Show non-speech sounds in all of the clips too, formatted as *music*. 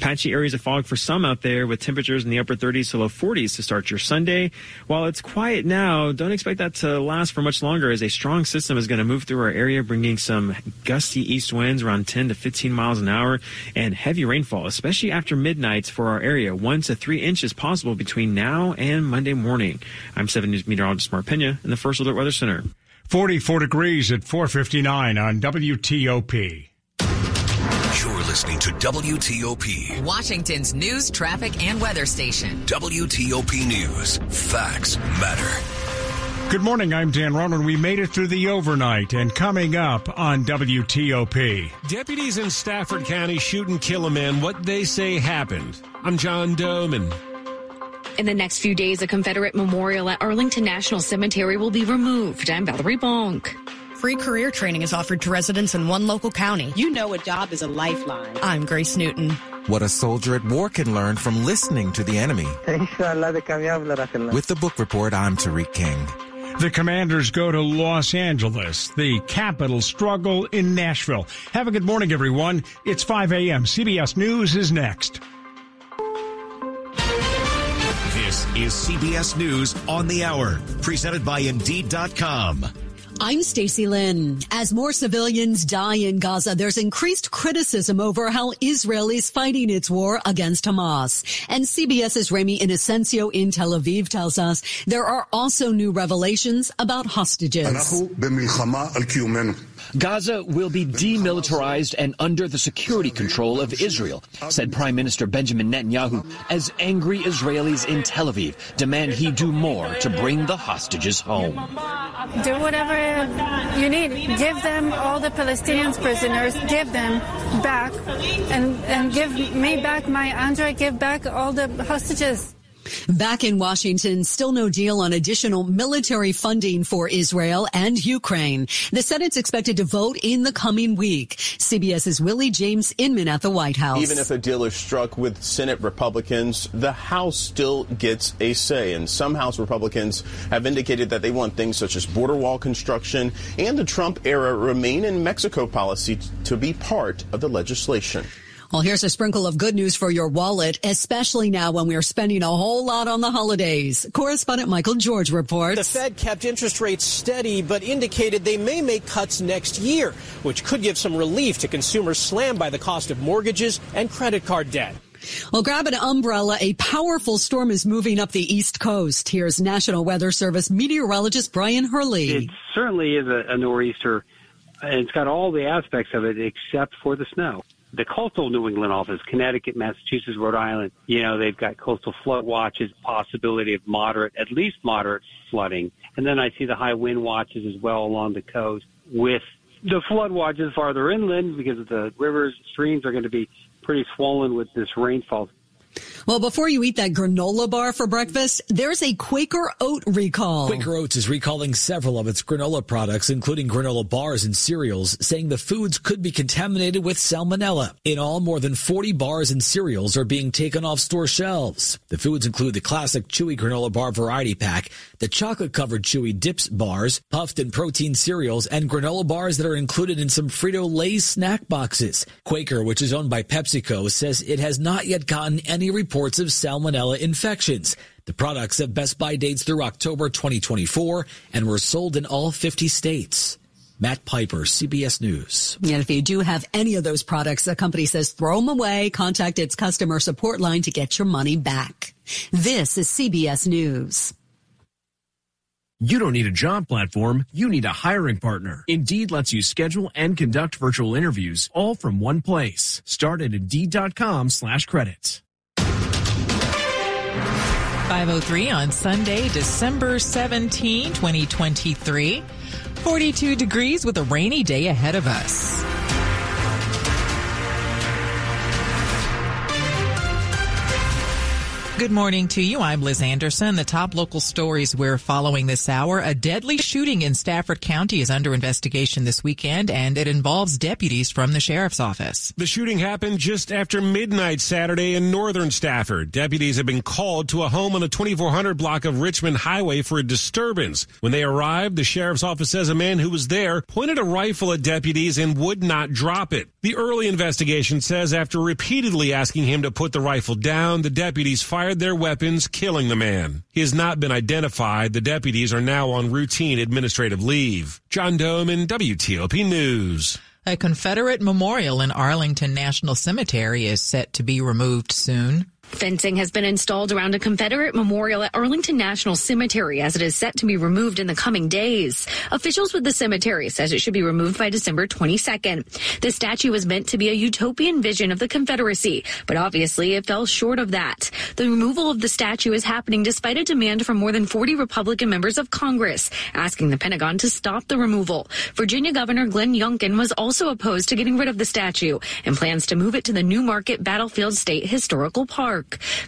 Patchy areas of fog for some out there with temperatures in the upper 30s to low 40s to start your Sunday. While it's quiet now, don't expect that to last for much longer as a strong system is going to move through our area, bringing some gusty east winds around 10 to 15 miles an hour and heavy rainfall, especially after midnight for our area. One to three inches possible between now and Monday morning. I'm 7 News meteorologist Mark Pena in the First Alert Weather Center. 44 degrees at 459 on WTOP. You're listening to WTOP. Washington's news, traffic, and weather station. WTOP News. Facts matter. Good morning. I'm Dan Ronan. We made it through the overnight and coming up on WTOP. Deputies in Stafford County shoot and kill a man. What they say happened. I'm John Domen. In the next few days, a Confederate memorial at Arlington National Cemetery will be removed. I'm Valerie Bonk. Free career training is offered to residents in one local county. You know a job is a lifeline. I'm Grace Newton. What a soldier at war can learn from listening to the enemy. *laughs* With the book report, I'm Tariq King. The commanders go to Los Angeles. The capital struggle in Nashville. Have a good morning, everyone. It's 5 a.m. CBS News is next. This is CBS News on the Hour, presented by Indeed.com. I'm Stacy Lynn. As more civilians die in Gaza, there's increased criticism over how Israel is fighting its war against Hamas. And CBS's Ramy Inocencio in Tel Aviv tells us there are also new revelations about hostages. Gaza will be demilitarized and under the security control of Israel, said Prime Minister Benjamin Netanyahu, as angry Israelis in Tel Aviv demand he do more to bring the hostages home. Do whatever you need. Give them all the Palestinians prisoners, give them back, and, and give me back my Andrei, give back all the hostages. Back in Washington, still no deal on additional military funding for Israel and Ukraine. The Senate's expected to vote in the coming week. CBS's Willie James Inman at the White House. Even if a deal is struck with Senate Republicans, the House still gets a say. And some House Republicans have indicated that they want things such as border wall construction and the Trump era remain in Mexico policy to be part of the legislation. Well, here's a sprinkle of good news for your wallet, especially now when we're spending a whole lot on the holidays. Correspondent Michael George reports. The Fed kept interest rates steady, but indicated they may make cuts next year, which could give some relief to consumers slammed by the cost of mortgages and credit card debt. Well, grab an umbrella. A powerful storm is moving up the East Coast. Here's National Weather Service meteorologist Brian Hurley. It certainly is a, a nor'easter, and it's got all the aspects of it except for the snow the coastal New England office, Connecticut, Massachusetts, Rhode Island, you know, they've got coastal flood watches, possibility of moderate, at least moderate flooding. And then I see the high wind watches as well along the coast with the flood watches farther inland because the rivers, streams are going to be pretty swollen with this rainfall. Well, before you eat that granola bar for breakfast, there's a Quaker Oat recall. Quaker Oats is recalling several of its granola products, including granola bars and cereals, saying the foods could be contaminated with salmonella. In all, more than 40 bars and cereals are being taken off store shelves. The foods include the classic chewy granola bar variety pack, the chocolate covered chewy dips bars, puffed and protein cereals, and granola bars that are included in some Frito-Lay snack boxes. Quaker, which is owned by PepsiCo, says it has not yet gotten any reports of salmonella infections. The products have best by dates through October 2024 and were sold in all 50 states. Matt Piper, CBS News. And if you do have any of those products, the company says throw them away. Contact its customer support line to get your money back. This is CBS News. You don't need a job platform, you need a hiring partner. Indeed lets you schedule and conduct virtual interviews all from one place. Start at Indeed.com slash credits. 503 on Sunday, December 17, 2023. 42 degrees with a rainy day ahead of us. Good morning to you. I'm Liz Anderson. The top local stories we're following this hour. A deadly shooting in Stafford County is under investigation this weekend, and it involves deputies from the sheriff's office. The shooting happened just after midnight Saturday in northern Stafford. Deputies have been called to a home on the 2400 block of Richmond Highway for a disturbance. When they arrived, the sheriff's office says a man who was there pointed a rifle at deputies and would not drop it. The early investigation says after repeatedly asking him to put the rifle down, the deputies fired their weapons, killing the man. He has not been identified. The deputies are now on routine administrative leave. John Domen WTOP News. A Confederate memorial in Arlington National Cemetery is set to be removed soon. Fencing has been installed around a Confederate memorial at Arlington National Cemetery as it is set to be removed in the coming days. Officials with the cemetery says it should be removed by December 22nd. The statue was meant to be a utopian vision of the Confederacy, but obviously it fell short of that. The removal of the statue is happening despite a demand from more than 40 Republican members of Congress asking the Pentagon to stop the removal. Virginia Governor Glenn Youngkin was also opposed to getting rid of the statue and plans to move it to the Newmarket Battlefield State Historical Park.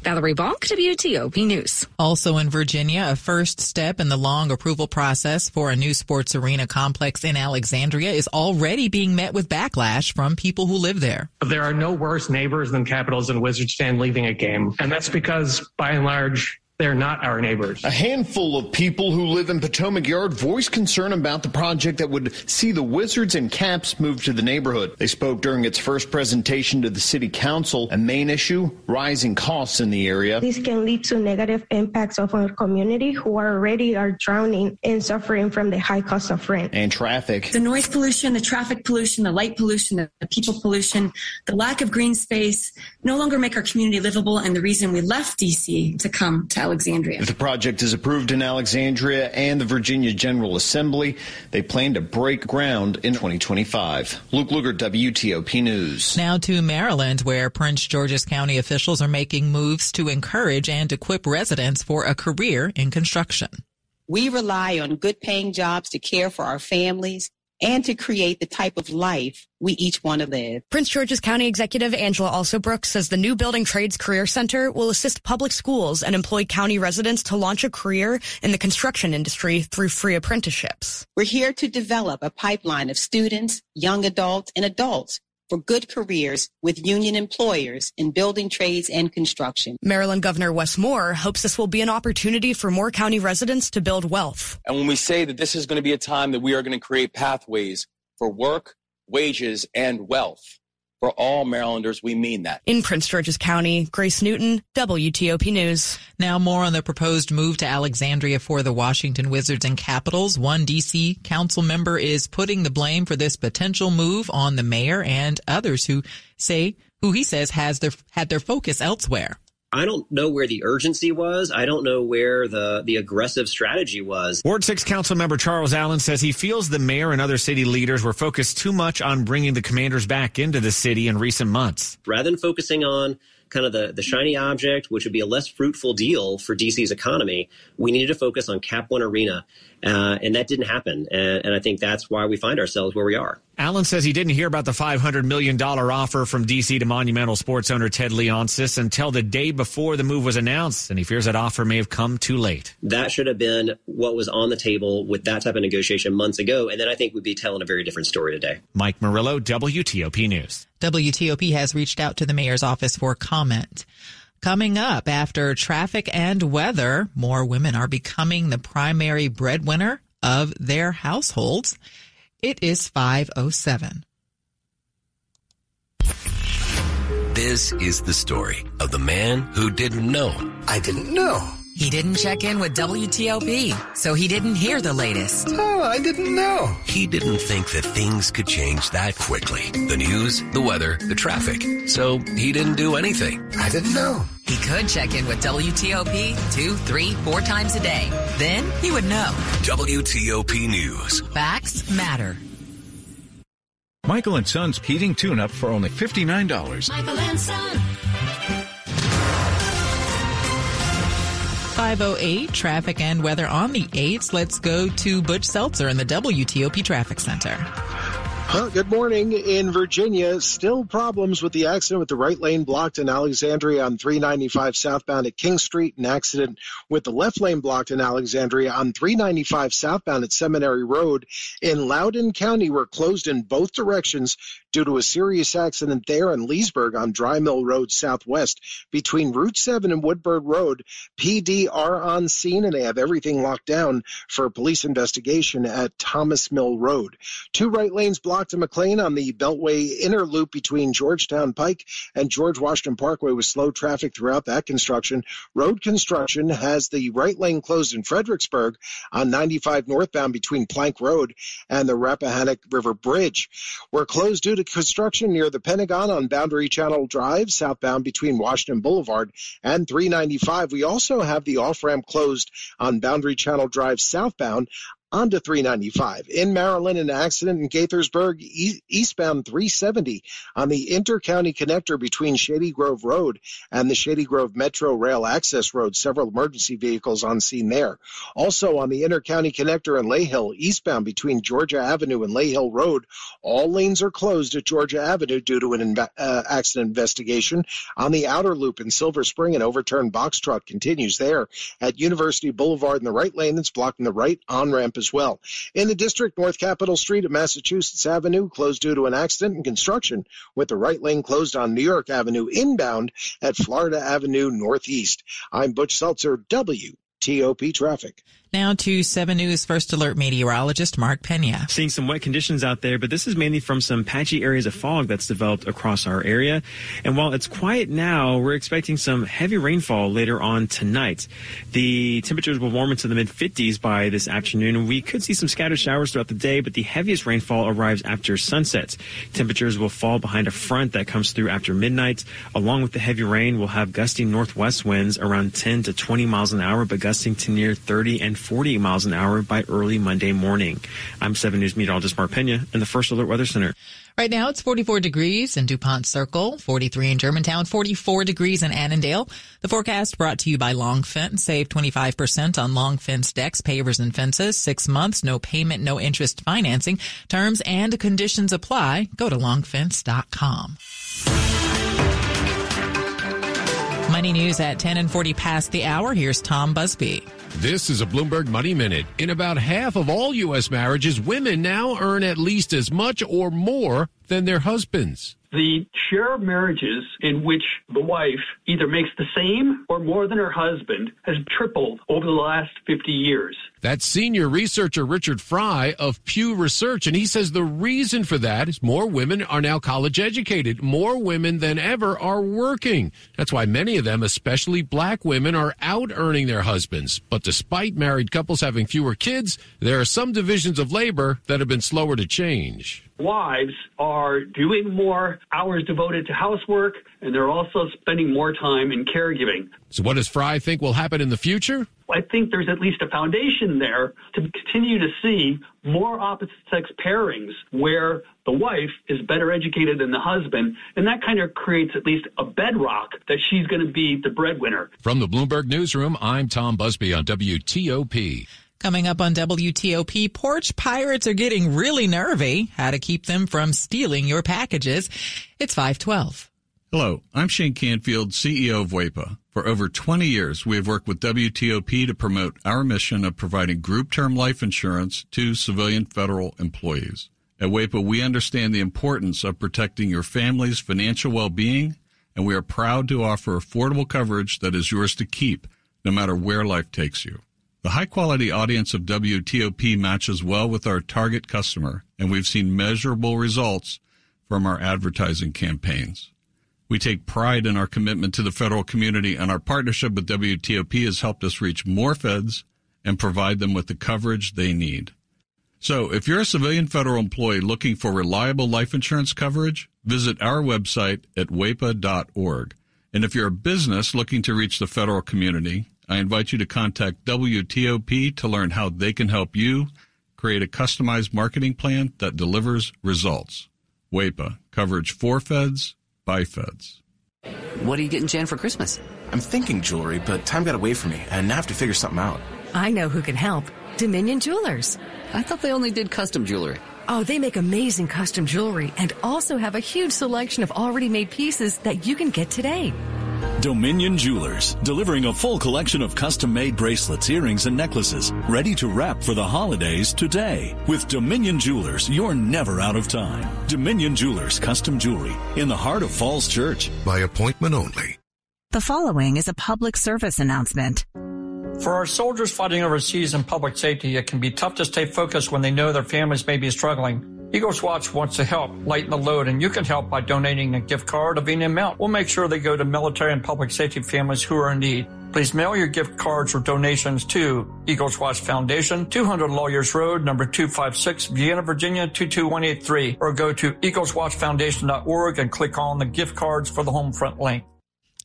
Valerie Bonk, WTOP News. Also in Virginia, a first step in the long approval process for a new sports arena complex in Alexandria is already being met with backlash from people who live there. There are no worse neighbors than Capitals and Wizards fan leaving a game. And that's because, by and large, they're not our neighbors. A handful of people who live in Potomac Yard voiced concern about the project that would see the Wizards and Caps move to the neighborhood. They spoke during its first presentation to the city council. A main issue, rising costs in the area. This can lead to negative impacts of our community who are already are drowning and suffering from the high cost of rent. And traffic. The noise pollution, the traffic pollution, the light pollution, the people pollution, the lack of green space no longer make our community livable and the reason we left DC to come to Alexandria. If the project is approved in Alexandria and the Virginia General Assembly, they plan to break ground in 2025. Luke Lukert, WTOP News. Now to Maryland, where Prince George's County officials are making moves to encourage and equip residents for a career in construction. We rely on good paying jobs to care for our families and to create the type of life we each want to live. Prince George's County Executive Angela Alsobrooks says the new Building Trades Career Center will assist public schools and employed county residents to launch a career in the construction industry through free apprenticeships. We're here to develop a pipeline of students, young adults, and adults for good careers with union employers in building trades and construction. Maryland Governor Wes Moore hopes this will be an opportunity for more county residents to build wealth. And when we say that this is going to be a time that we are going to create pathways for work, wages, and wealth for all Marylanders, we mean that. In Prince George's County, Grace Newton, WTOP News. Now more on the proposed move to Alexandria for the Washington Wizards and Capitals. One DC council member is putting the blame for this potential move on the mayor and others who say, who he says has their, had their focus elsewhere. I don't know where the urgency was. I don't know where the, the aggressive strategy was. Ward 6 council member Charles Allen says he feels the mayor and other city leaders were focused too much on bringing the commanders back into the city in recent months. Rather than focusing on kind of the, the shiny object, which would be a less fruitful deal for DC's economy, we needed to focus on Cap One Arena. Uh, and that didn't happen. And, and I think that's why we find ourselves where we are. Allen says he didn't hear about the $500 million offer from DC to Monumental sports owner Ted Leonsis until the day before the move was announced, and he fears that offer may have come too late. That should have been what was on the table with that type of negotiation months ago, and then I think we'd be telling a very different story today. Mike Murillo, WTOP News. WTOP has reached out to the mayor's office for comment. Coming up after traffic and weather, more women are becoming the primary breadwinner of their households. It is 507. This is the story of the man who didn't know. I didn't know. He didn't check in with WTOP, so he didn't hear the latest. Oh, I didn't know. He didn't think that things could change that quickly. The news, the weather, the traffic. So he didn't do anything. I didn't know. He could check in with WTOP two, three, four times a day. Then he would know. WTOP News. Facts matter. Michael and Son's heating tune-up for only $59. Michael and Son. 508 traffic and weather on the 8s. Let's go to Butch Seltzer in the WTOP Traffic Center. Well, good morning in Virginia. Still problems with the accident with the right lane blocked in Alexandria on 395 southbound at King Street. An accident with the left lane blocked in Alexandria on 395 southbound at Seminary Road in Loudoun County were closed in both directions due to a serious accident there in Leesburg on Dry Mill Road Southwest between Route 7 and Woodburn Road. PD are on scene and they have everything locked down for a police investigation at Thomas Mill Road. Two right lanes blocked to McLean on the Beltway inner loop between Georgetown Pike and George Washington Parkway with slow traffic throughout that construction. Road construction has the right lane closed in Fredericksburg on 95 northbound between Plank Road and the Rappahannock River Bridge. We're closed due to construction near the Pentagon on Boundary Channel Drive, southbound between Washington Boulevard and 395. We also have the off ramp closed on Boundary Channel Drive southbound onto 395. In Maryland, an accident in Gaithersburg, e- eastbound 370 on the intercounty connector between Shady Grove Road and the Shady Grove Metro Rail Access Road. Several emergency vehicles on scene there. Also on the intercounty connector in Layhill, eastbound between Georgia Avenue and Layhill Road, all lanes are closed at Georgia Avenue due to an uh, accident investigation. On the outer loop in Silver Spring, an overturned box truck continues there at University Boulevard in the right lane that's blocking the right on ramp as well. In the district, North Capitol Street at Massachusetts Avenue closed due to an accident and construction, with the right lane closed on New York Avenue inbound at Florida Avenue Northeast. I'm Butch Seltzer, WTOP Traffic. Now to 7 News First Alert meteorologist Mark Pena. Seeing some wet conditions out there, but this is mainly from some patchy areas of fog that's developed across our area. And while it's quiet now, we're expecting some heavy rainfall later on tonight. The temperatures will warm into the mid 50s by this afternoon. We could see some scattered showers throughout the day, but the heaviest rainfall arrives after sunset. Temperatures will fall behind a front that comes through after midnight. Along with the heavy rain, we'll have gusty northwest winds around 10 to 20 miles an hour, but gusting to near 30 and 40 miles an hour by early Monday morning. I'm 7 News meteorologist Mark Pena in the First Alert Weather Center. Right now it's 44 degrees in DuPont Circle, 43 in Germantown, 44 degrees in Annandale. The forecast brought to you by Long Fence. Save 25% on long fence decks, pavers, and fences. Six months, no payment, no interest financing. Terms and conditions apply. Go to longfence.com. Money news at 10 and 40 past the hour. Here's Tom Busby. This is a Bloomberg Money Minute. In about half of all U.S. marriages, women now earn at least as much or more than their husbands. The share of marriages in which the wife either makes the same or more than her husband has tripled over the last 50 years. That's senior researcher Richard Fry of Pew Research, and he says the reason for that is more women are now college educated. More women than ever are working. That's why many of them, especially black women, are out earning their husbands. But despite married couples having fewer kids, there are some divisions of labor that have been slower to change wives are doing more hours devoted to housework and they're also spending more time in caregiving. So, what does Fry think will happen in the future? I think there's at least a foundation there to continue to see more opposite sex pairings where the wife is better educated than the husband. And that kind of creates at least a bedrock that she's going to be the breadwinner. From the Bloomberg Newsroom, I'm Tom Busby on WTOP. Coming up on WTOP, porch pirates are getting really nervy. How to keep them from stealing your packages. It's 512. Hello, I'm Shane Canfield, CEO of WEPA. For over 20 years, we have worked with WTOP to promote our mission of providing group term life insurance to civilian federal employees. At WEPA, we understand the importance of protecting your family's financial well-being, and we are proud to offer affordable coverage that is yours to keep, no matter where life takes you. The high quality audience of WTOP matches well with our target customer, and we've seen measurable results from our advertising campaigns. We take pride in our commitment to the federal community, and our partnership with WTOP has helped us reach more feds and provide them with the coverage they need. So, if you're a civilian federal employee looking for reliable life insurance coverage, visit our website at wepa.org. And if you're a business looking to reach the federal community, I invite you to contact WTOP to learn how they can help you create a customized marketing plan that delivers results. WEPA, coverage for feds, by feds. What are you getting Jan for Christmas? I'm thinking jewelry, but time got away from me, and I have to figure something out. I know who can help. Dominion Jewelers. I thought they only did custom jewelry. Oh, they make amazing custom jewelry and also have a huge selection of already made pieces that you can get today. Dominion Jewelers, delivering a full collection of custom made bracelets, earrings, and necklaces, ready to wrap for the holidays today. With Dominion Jewelers, you're never out of time. Dominion Jewelers Custom Jewelry in the heart of Falls Church. By appointment only. The following is a public service announcement. For our soldiers fighting overseas in public safety, it can be tough to stay focused when they know their families may be struggling. Eagles Watch wants to help lighten the load, and you can help by donating a gift card of any amount. We'll make sure they go to military and public safety families who are in need. Please mail your gift cards or donations to Eagles Watch Foundation, 200 Lawyers Road, number 256, Vienna, Virginia, 22183, or go to eagleswatchfoundation.org and click on the gift cards for the home front link.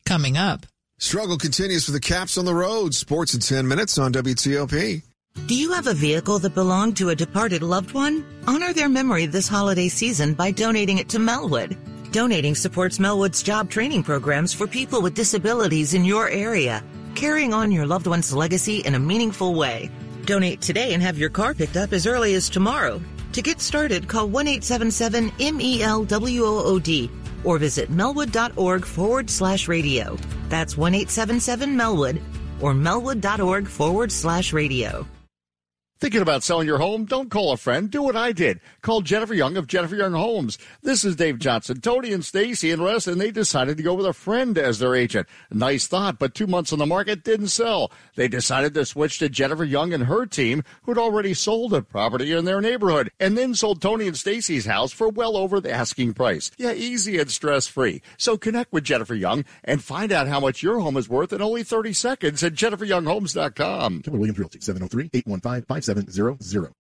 Coming up. Struggle continues for the Caps on the road. Sports in 10 minutes on WTOP. Do you have a vehicle that belonged to a departed loved one? Honor their memory this holiday season by donating it to Melwood. Donating supports Melwood's job training programs for people with disabilities in your area, carrying on your loved one's legacy in a meaningful way. Donate today and have your car picked up as early as tomorrow. To get started, call 1 877 MELWOOD or visit melwood.org forward slash radio. That's 1 877 Melwood or melwood.org forward slash radio. Thinking about selling your home? Don't call a friend. Do what I did. Call Jennifer Young of Jennifer Young Homes. This is Dave Johnson. Tony and Stacy and Russ, and they decided to go with a friend as their agent. Nice thought, but two months on the market didn't sell. They decided to switch to Jennifer Young and her team, who'd already sold a property in their neighborhood, and then sold Tony and Stacy's house for well over the asking price. Yeah, easy and stress-free. So connect with Jennifer Young and find out how much your home is worth in only 30 seconds at jenniferyounghomes.com. Keller Williams Realty, oh 703-815-5700.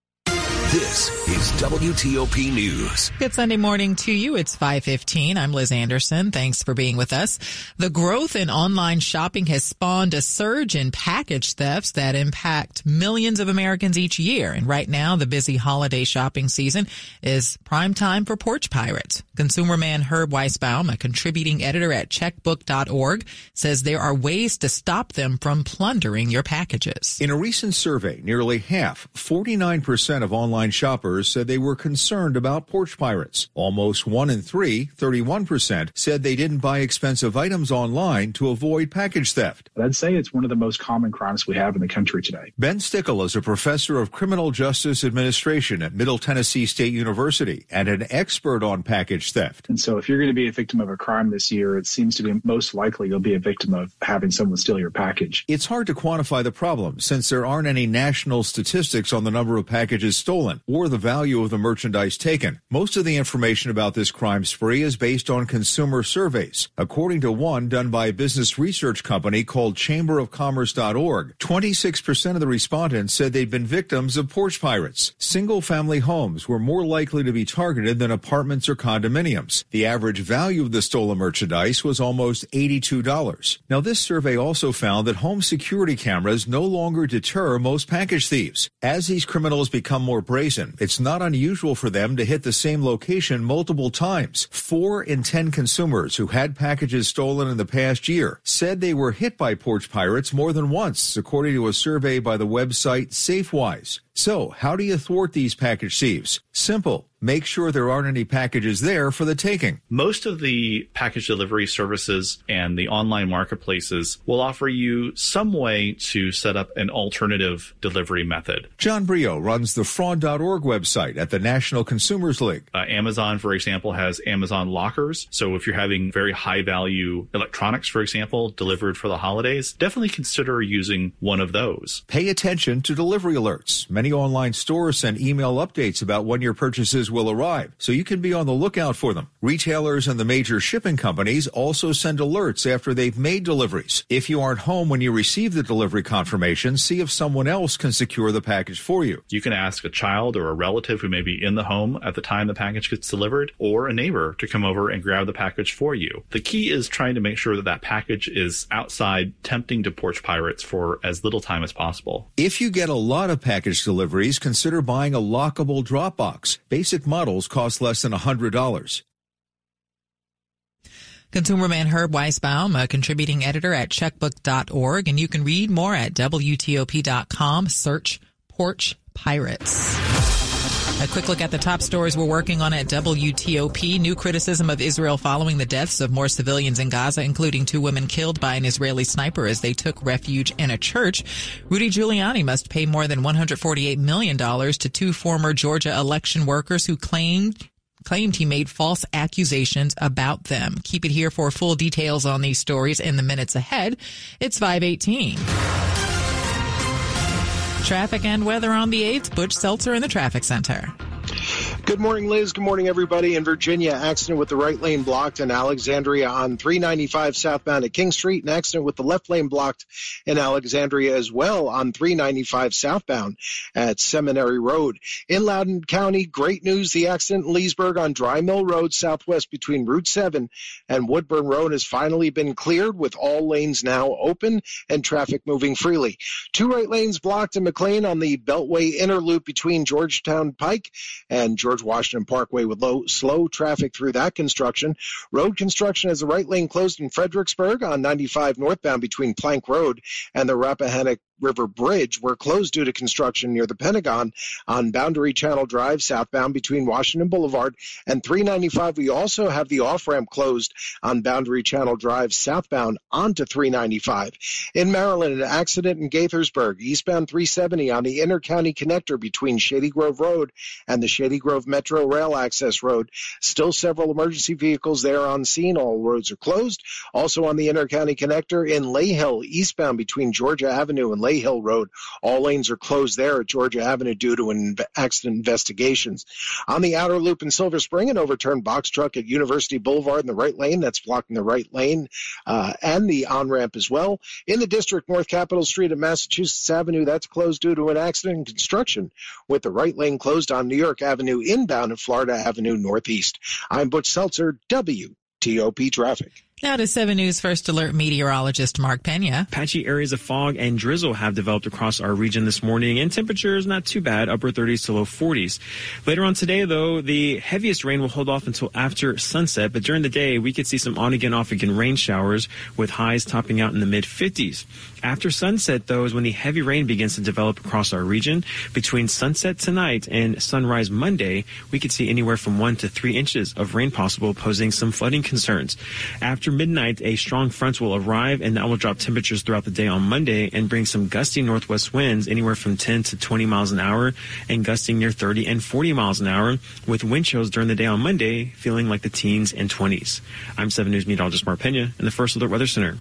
This is WTOP News. Good Sunday morning to you. It's 515. I'm Liz Anderson. Thanks for being with us. The growth in online shopping has spawned a surge in package thefts that impact millions of Americans each year. And right now, the busy holiday shopping season is prime time for porch pirates. Consumer man Herb Weisbaum, a contributing editor at checkbook.org, says there are ways to stop them from plundering your packages. In a recent survey, nearly half, 49% of online shoppers said they were concerned about porch pirates. Almost one in three, 31%, said they didn't buy expensive items online to avoid package theft. I'd say it's one of the most common crimes we have in the country today. Ben Stickle is a professor of criminal justice administration at Middle Tennessee State University and an expert on package theft. And so if you're going to be a victim of a crime this year, it seems to be most likely you'll be a victim of having someone steal your package. It's hard to quantify the problem since there aren't any national statistics on the number of packages stolen or the value of the merchandise taken. Most of the information about this crime spree is based on consumer surveys. According to one done by a business research company called chamberofcommerce.org, 26% of the respondents said they'd been victims of porch pirates. Single family homes were more likely to be targeted than apartments or condominiums. The average value of the stolen merchandise was almost $82. Now, this survey also found that home security cameras no longer deter most package thieves. As these criminals become more it's not unusual for them to hit the same location multiple times. Four in ten consumers who had packages stolen in the past year said they were hit by porch pirates more than once, according to a survey by the website SafeWise. So, how do you thwart these package thieves? Simple. Make sure there aren't any packages there for the taking. Most of the package delivery services and the online marketplaces will offer you some way to set up an alternative delivery method. John Breyault runs the fraud.org website at the National Consumers League. Uh, Amazon, for example, has Amazon lockers. So if you're having very high value electronics, for example, delivered for the holidays, definitely consider using one of those. Pay attention to delivery alerts. Many online stores send email updates about when your purchases will arrive, so you can be on the lookout for them. Retailers and the major shipping companies also send alerts after they've made deliveries. If you aren't home when you receive the delivery confirmation, see if someone else can secure the package for you. You can ask a child or a relative who may be in the home at the time the package gets delivered, or a neighbor to come over and grab the package for you. The key is trying to make sure that that package is outside tempting to porch pirates for as little time as possible. If you get a lot of package deliveries, consider buying a lockable Dropbox. Basic models cost less than $100. Consumer man Herb Weisbaum, a contributing editor at checkbook.org, and you can read more at WTOP.com. Search Porch Pirates. A quick look at the top stories we're working on at WTOP. New criticism of Israel following the deaths of more civilians in Gaza, including two women killed by an Israeli sniper as they took refuge in a church. Rudy Giuliani must pay more than $148 million to two former Georgia election workers who claimed claimed he made false accusations about them. Keep it here for full details on these stories in the minutes ahead. It's 518. Traffic and weather on the 8th. Butch Seltzer in the traffic center. Good morning, Liz. Good morning, everybody. In Virginia, accident with the right lane blocked in Alexandria on 395 southbound at King Street. An accident with the left lane blocked in Alexandria as well on 395 southbound at Seminary Road. In Loudoun County, great news. The accident in Leesburg on Dry Mill Road southwest between Route 7 and Woodburn Road has finally been cleared with all lanes now open and traffic moving freely. Two right lanes blocked in McLean on the Beltway inner loop between Georgetown Pike and George Washington Parkway with low, slow traffic through that construction. Road construction has the right lane closed in Fredericksburg on 95 northbound between Plank Road and the Rappahannock River Bridge were closed due to construction near the Pentagon on Boundary Channel Drive southbound between Washington Boulevard and 395. We also have the off ramp closed on Boundary Channel Drive southbound onto 395. In Maryland, an accident in Gaithersburg, eastbound 370 on the Intercounty Connector between Shady Grove Road and the Shady Grove Metro Rail Access Road. Still several emergency vehicles there on scene. All roads are closed. Also on the Intercounty Connector in Layhill, eastbound between Georgia Avenue and Layhill Road. All lanes are closed there at Georgia Avenue due to an accident investigations. On the outer loop in Silver Spring, an overturned box truck at University Boulevard in the right lane. That's blocking the right lane uh, and the on ramp as well. In the district, North Capitol Street at Massachusetts Avenue, that's closed due to an accident in construction with the right lane closed on New York Avenue inbound and Florida Avenue Northeast. I'm Butch Seltzer, WTOP Traffic. Now to 7 News First Alert meteorologist Mark Pena. Patchy areas of fog and drizzle have developed across our region this morning, and temperatures not too bad, upper 30s to low 40s. Later on today, though, the heaviest rain will hold off until after sunset, but during the day, we could see some on again, off again rain showers with highs topping out in the mid 50s. After sunset, though, is when the heavy rain begins to develop across our region. Between sunset tonight and sunrise Monday, we could see anywhere from one to three inches of rain possible, posing some flooding concerns. After midnight, a strong front will arrive and that will drop temperatures throughout the day on Monday and bring some gusty northwest winds anywhere from 10 to 20 miles an hour and gusting near 30 and 40 miles an hour with wind chills during the day on Monday feeling like the teens and 20s. I'm 7 News meteorologist Mark Pena in the First Alert Weather Center.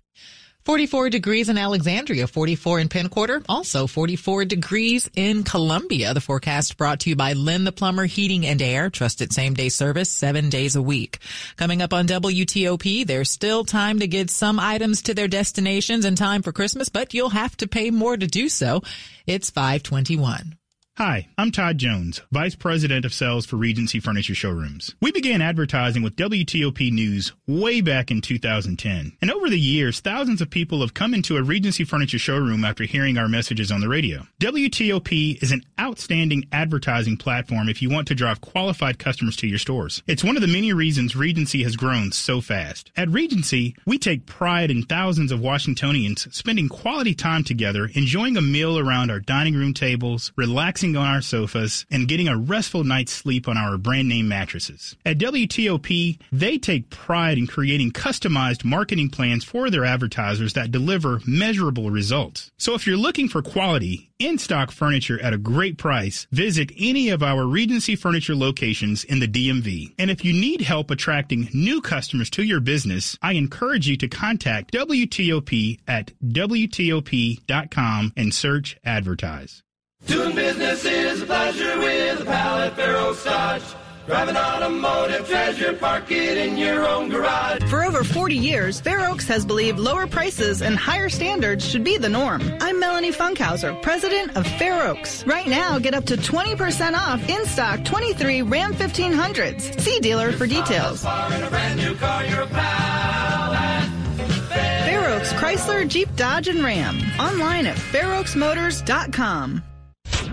44 degrees in Alexandria, 44 in Penn Quarter, also 44 degrees in Columbia. The forecast brought to you by Lynn the Plumber Heating and Air, trusted same day service seven days a week. Coming up on WTOP, there's still time to get some items to their destinations in time for Christmas, but you'll have to pay more to do so. It's 521. Hi, I'm Todd Jones, Vice President of Sales for Regency Furniture Showrooms. We began advertising with WTOP News way back in 2010. And over the years, thousands of people have come into a Regency Furniture showroom after hearing our messages on the radio. WTOP is an outstanding advertising platform if you want to drive qualified customers to your stores. It's one of the many reasons Regency has grown so fast. At Regency, we take pride in thousands of Washingtonians spending quality time together, enjoying a meal around our dining room tables, relaxing on our sofas, and getting a restful night's sleep on our brand name mattresses. At WTOP, they take pride in creating customized marketing plans for their advertisers that deliver measurable results. So if you're looking for quality, in stock furniture at a great price, visit any of our Regency Furniture locations in the DMV. And if you need help attracting new customers to your business, I encourage you to contact WTOP at WTOP.com and search advertise. Doing business is a pleasure with a pal at Fair Oaks Dodge. Drive an automotive treasure, park it in your own garage. For over 40 years, Fair Oaks has believed lower prices and higher standards should be the norm. I'm Melanie Funkhauser, president of Fair Oaks. Right now, get up to 20% off in stock 23 Ram 1500s. See dealer for details. Fair Oaks Chrysler, Jeep, Dodge, and Ram. Online at fairoaksmotors.com.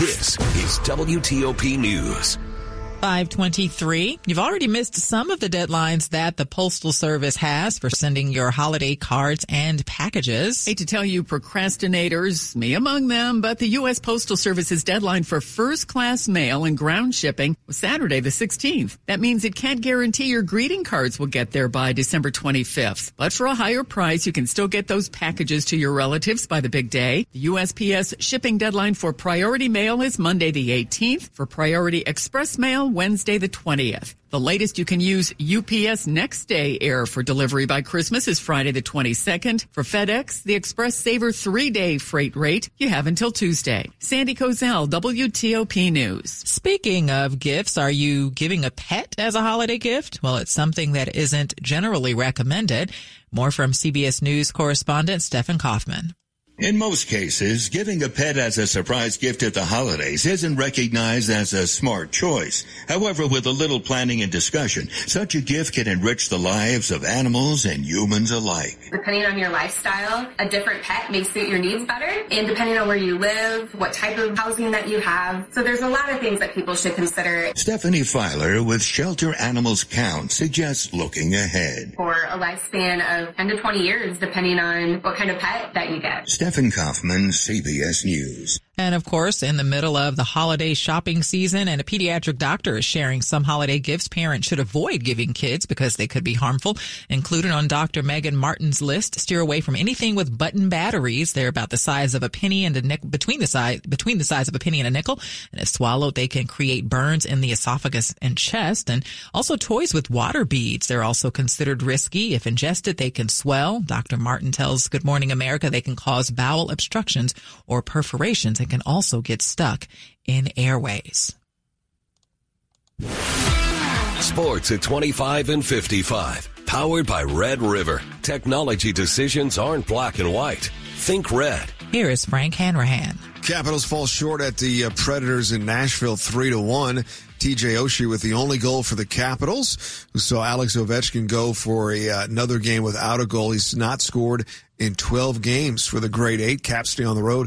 This is WTOP News. 523. You've already missed some of the deadlines that the Postal Service has for sending your holiday cards and packages. Hate to tell you procrastinators, me among them, but the U.S. Postal Service's deadline for first class mail and ground shipping was Saturday the 16th. That means it can't guarantee your greeting cards will get there by December 25th. But for a higher price, you can still get those packages to your relatives by the big day. The USPS shipping deadline for priority mail is Monday the 18th. For priority express mail, Wednesday the 20th. The latest you can use UPS next day air for delivery by Christmas is Friday the 22nd. For FedEx, the Express Saver three day freight rate you have until Tuesday. Sandy Kozel, WTOP News. Speaking of gifts, are you giving a pet as a holiday gift? Well, it's something that isn't generally recommended. More from CBS News correspondent Stephen Kaufman. In most cases, giving a pet as a surprise gift at the holidays isn't recognized as a smart choice. However, with a little planning and discussion, such a gift can enrich the lives of animals and humans alike. Depending on your lifestyle, a different pet may suit your needs better, and depending on where you live, what type of housing that you have. So there's a lot of things that people should consider. Stephanie Filer with Shelter Animals Count suggests looking ahead. For a lifespan of 10 to 20 years, depending on what kind of pet that you get. Stephen Kaufman, CBS News. And of course, in the middle of the holiday shopping season and a pediatric doctor is sharing some holiday gifts parents should avoid giving kids because they could be harmful. Included on Dr. Megan Martin's list, steer away from anything with button batteries. They're about the size of a penny and a nickel, between the size, between the size of a penny and a nickel. And if swallowed, they can create burns in the esophagus and chest. And also toys with water beads. They're also considered risky. If ingested, they can swell. Dr. Martin tells Good Morning America they can cause bowel obstructions or perforations can also get stuck in airways. Sports at 25 and 55. Powered by Red River. Technology decisions aren't black and white. Think red. Here is Frank Hanrahan. Capitals fall short at the uh, Predators in Nashville 3 to 1. TJ Oshie with the only goal for the Capitals, who saw Alex Ovechkin go for a, uh, another game without a goal. He's not scored in 12 games for the Great Eight. Caps stay on the road